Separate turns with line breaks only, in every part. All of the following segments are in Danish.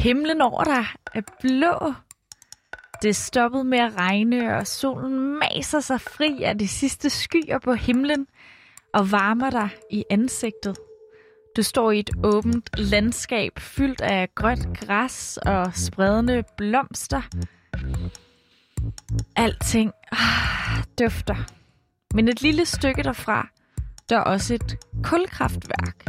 Himlen over dig er blå. Det er stoppet med at regne, og solen maser sig fri af de sidste skyer på himlen og varmer dig i ansigtet. Du står i et åbent landskab fyldt af grønt græs og spredende blomster. Alting ah, dufter. Men et lille stykke derfra, der er også et kulkraftværk.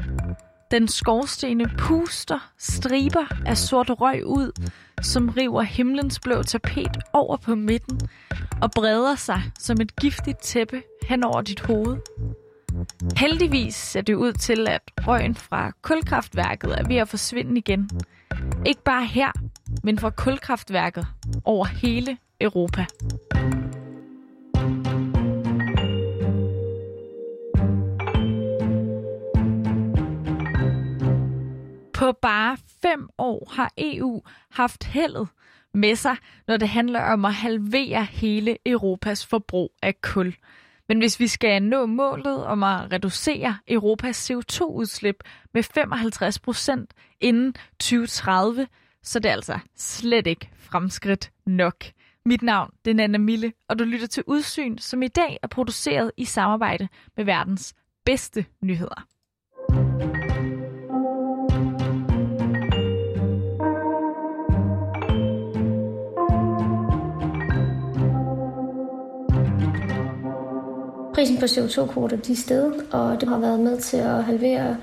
Den skorstene puster striber af sort røg ud, som river himlens blå tapet over på midten og breder sig som et giftigt tæppe hen over dit hoved. Heldigvis ser det ud til, at røgen fra kulkraftværket er ved at forsvinde igen. Ikke bare her, men fra kulkraftværket over hele Europa. På bare fem år har EU haft heldet med sig, når det handler om at halvere hele Europas forbrug af kul. Men hvis vi skal nå målet om at reducere Europas CO2-udslip med 55 procent inden 2030, så det er altså slet ikke fremskridt nok. Mit navn det er Nana Mille, og du lytter til Udsyn, som i dag er produceret i samarbejde med verdens bedste nyheder.
Prisen på CO2-kvoter de sted, og det har været med til at halvere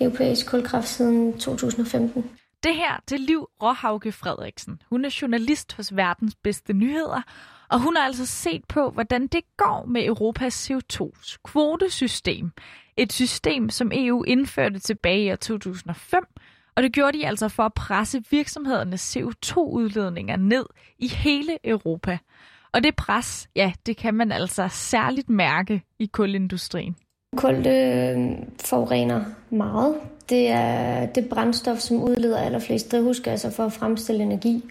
europæisk kulkraft siden 2015.
Det her, det er Liv Råhauke Frederiksen. Hun er journalist hos Verdens Bedste Nyheder, og hun har altså set på, hvordan det går med Europas CO2's kvotesystem. Et system, som EU indførte tilbage i 2005, og det gjorde de altså for at presse virksomhedernes CO2-udledninger ned i hele Europa. Og det pres, ja, det kan man altså særligt mærke i kulindustrien.
Kul det forurener meget. Det er det brændstof, som udleder allerflest drivhusgasser for at fremstille energi.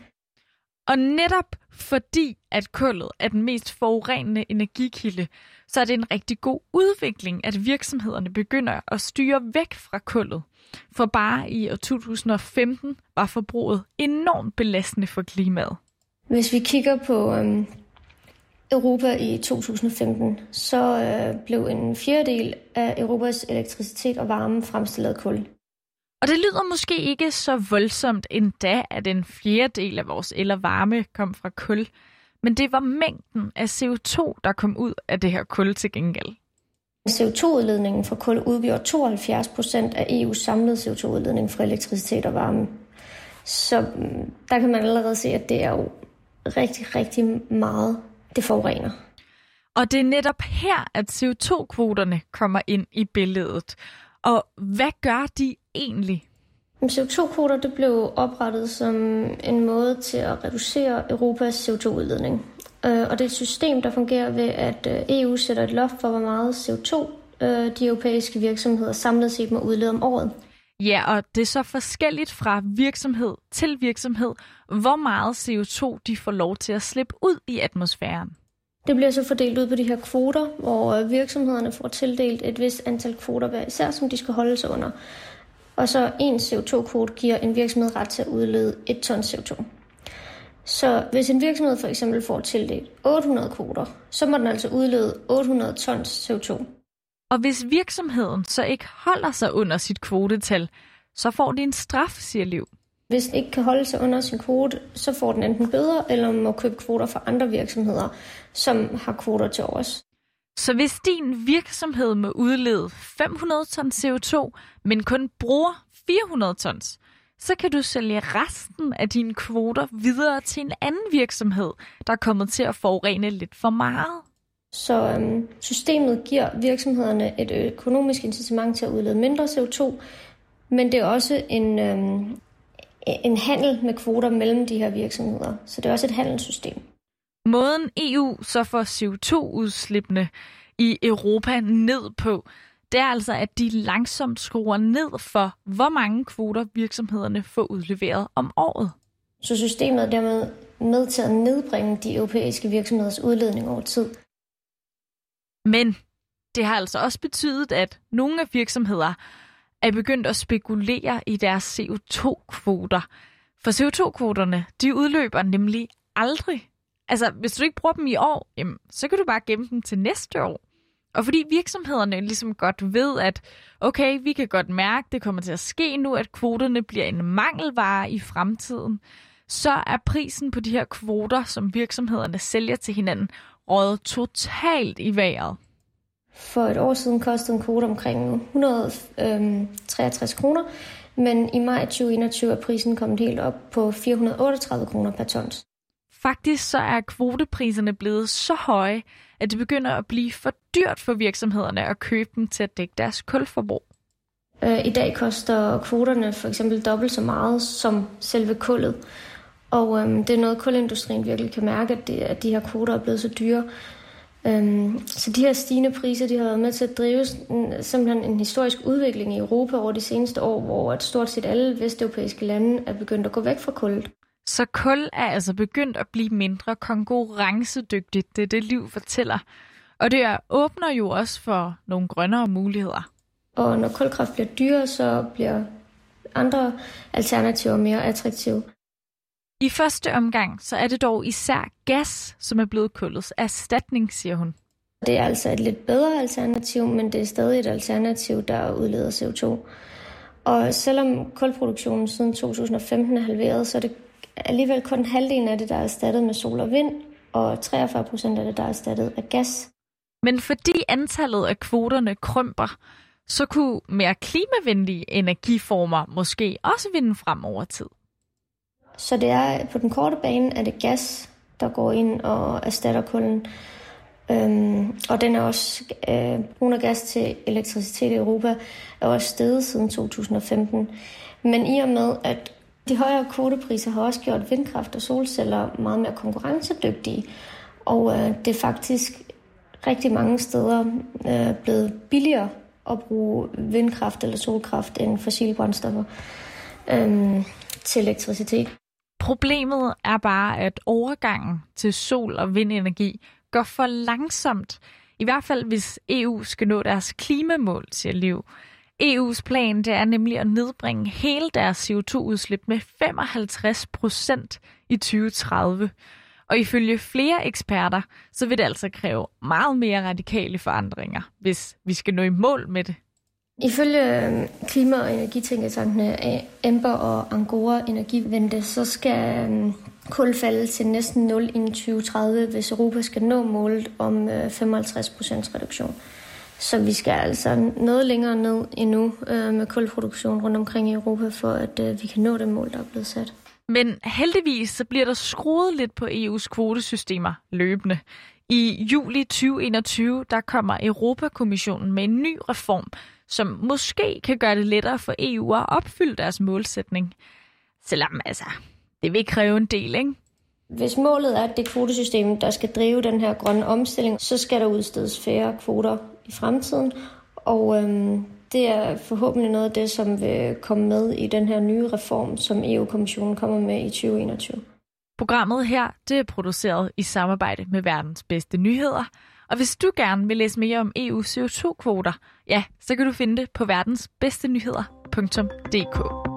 Og netop fordi, at kullet er den mest forurenende energikilde, så er det en rigtig god udvikling, at virksomhederne begynder at styre væk fra kullet. For bare i år 2015 var forbruget enormt belastende for klimaet.
Hvis vi kigger på øhm, Europa i 2015, så øh, blev en fjerdedel af Europas elektricitet og varme fremstillet af kul.
Og det lyder måske ikke så voldsomt endda, at en fjerdedel af vores el og varme kom fra kul. Men det var mængden af CO2, der kom ud af det her kul til gengæld.
CO2-udledningen fra kul udgjorde 72 procent af EU's samlede CO2-udledning fra elektricitet og varme. Så mm, der kan man allerede se, at det er jo rigtig, rigtig meget det forurener.
Og det er netop her, at CO2-kvoterne kommer ind i billedet. Og hvad gør de egentlig?
CO2-kvoter det blev oprettet som en måde til at reducere Europas CO2-udledning. Øh, og det er et system, der fungerer ved, at øh, EU sætter et loft for, hvor meget CO2 øh, de europæiske virksomheder samlet set må udlede om året.
Ja, og det er så forskelligt fra virksomhed til virksomhed, hvor meget CO2 de får lov til at slippe ud i atmosfæren.
Det bliver så fordelt ud på de her kvoter, hvor øh, virksomhederne får tildelt et vist antal kvoter hver især, som de skal holde sig under. Og så en CO2-kvote giver en virksomhed ret til at udlede et ton CO2. Så hvis en virksomhed for eksempel får tildelt 800 kvoter, så må den altså udlede 800 tons CO2.
Og hvis virksomheden så ikke holder sig under sit kvotetal, så får de en straf, siger Liv.
Hvis den ikke kan holde sig under sin kvote, så får den enten bøder eller må købe kvoter fra andre virksomheder, som har kvoter til os.
Så hvis din virksomhed må udlede 500 tons CO2, men kun bruger 400 tons, så kan du sælge resten af dine kvoter videre til en anden virksomhed, der er kommet til at forurene lidt for meget.
Så øhm, systemet giver virksomhederne et økonomisk incitament til at udlede mindre CO2, men det er også en, øhm, en handel med kvoter mellem de her virksomheder. Så det er også et handelssystem.
Måden EU så får CO2-udslippene i Europa ned på, det er altså, at de langsomt skruer ned for, hvor mange kvoter virksomhederne får udleveret om året.
Så systemet er dermed med til at nedbringe de europæiske virksomheders udledning over tid.
Men det har altså også betydet, at nogle af virksomheder er begyndt at spekulere i deres CO2-kvoter. For CO2-kvoterne, de udløber nemlig aldrig. Altså, hvis du ikke bruger dem i år, jamen, så kan du bare gemme dem til næste år. Og fordi virksomhederne ligesom godt ved, at okay, vi kan godt mærke, det kommer til at ske nu, at kvoterne bliver en mangelvare i fremtiden, så er prisen på de her kvoter, som virksomhederne sælger til hinanden, rådet totalt i vejret.
For et år siden kostede en kvote omkring 163 øhm, kroner, men i maj 2021 er prisen kommet helt op på 438 kroner per tons.
Faktisk så er kvotepriserne blevet så høje, at det begynder at blive for dyrt for virksomhederne at købe dem til at dække deres kulforbrug.
Øh, I dag koster kvoterne for eksempel dobbelt så meget som selve kullet. Og øhm, det er noget, kulindustrien virkelig kan mærke, at, det, at de her kvoter er blevet så dyre. Øhm, så de her stigende priser, de har været med til at drive simpelthen en historisk udvikling i Europa over de seneste år, hvor at stort set alle vesteuropæiske lande er begyndt at gå væk fra kullet.
Så kul er altså begyndt at blive mindre konkurrencedygtigt, det det liv fortæller. Og det åbner jo også for nogle grønnere muligheder.
Og når kulkraft bliver dyrere, så bliver andre alternativer mere attraktive.
I første omgang så er det dog især gas, som er blevet kullets erstatning, siger hun.
Det er altså et lidt bedre alternativ, men det er stadig et alternativ, der udleder CO2. Og selvom kulproduktionen siden 2015 er halveret, så er det alligevel kun halvdelen af det, der er erstattet med sol og vind, og 43 procent af det, der er erstattet af gas.
Men fordi antallet af kvoterne krymper, så kunne mere klimavenlige energiformer måske også vinde frem over tid.
Så det er på den korte bane, er det gas, der går ind og erstatter kulden. Øhm, og den er også, øh, brugen af gas til elektricitet i Europa er også steget siden 2015. Men i og med, at de højere kvotepriser har også gjort vindkraft og solceller meget mere konkurrencedygtige. Og øh, det er faktisk rigtig mange steder øh, blevet billigere at bruge vindkraft eller solkraft end fossile brændstoffer øh, til elektricitet.
Problemet er bare, at overgangen til sol- og vindenergi går for langsomt. I hvert fald, hvis EU skal nå deres klimamål, siger Liv. EU's plan det er nemlig at nedbringe hele deres CO2-udslip med 55 procent i 2030. Og ifølge flere eksperter, så vil det altså kræve meget mere radikale forandringer, hvis vi skal nå i mål med det.
Ifølge øhm, klima- og energitænketankene Ember øh, og Angora Energivente, så skal øhm, kul falde til næsten 0 inden 2030, hvis Europa skal nå målet om 55 øh, procents reduktion. Så vi skal altså noget længere ned endnu øh, med kulproduktion rundt omkring i Europa, for at øh, vi kan nå det mål, der er blevet sat.
Men heldigvis så bliver der skruet lidt på EU's kvotesystemer løbende. I juli 2021 der kommer Europakommissionen med en ny reform, som måske kan gøre det lettere for EU at opfylde deres målsætning. Selvom altså, det vil kræve en del, ikke?
Hvis målet er, at det er kvotesystemet, der skal drive den her grønne omstilling, så skal der udstedes færre kvoter i fremtiden. Og øhm, det er forhåbentlig noget af det, som vil komme med i den her nye reform, som EU-kommissionen kommer med i 2021.
Programmet her det er produceret i samarbejde med verdens bedste nyheder. Og hvis du gerne vil læse mere om EU CO2-kvoter, ja, så kan du finde det på verdensbedstenyheder.dk.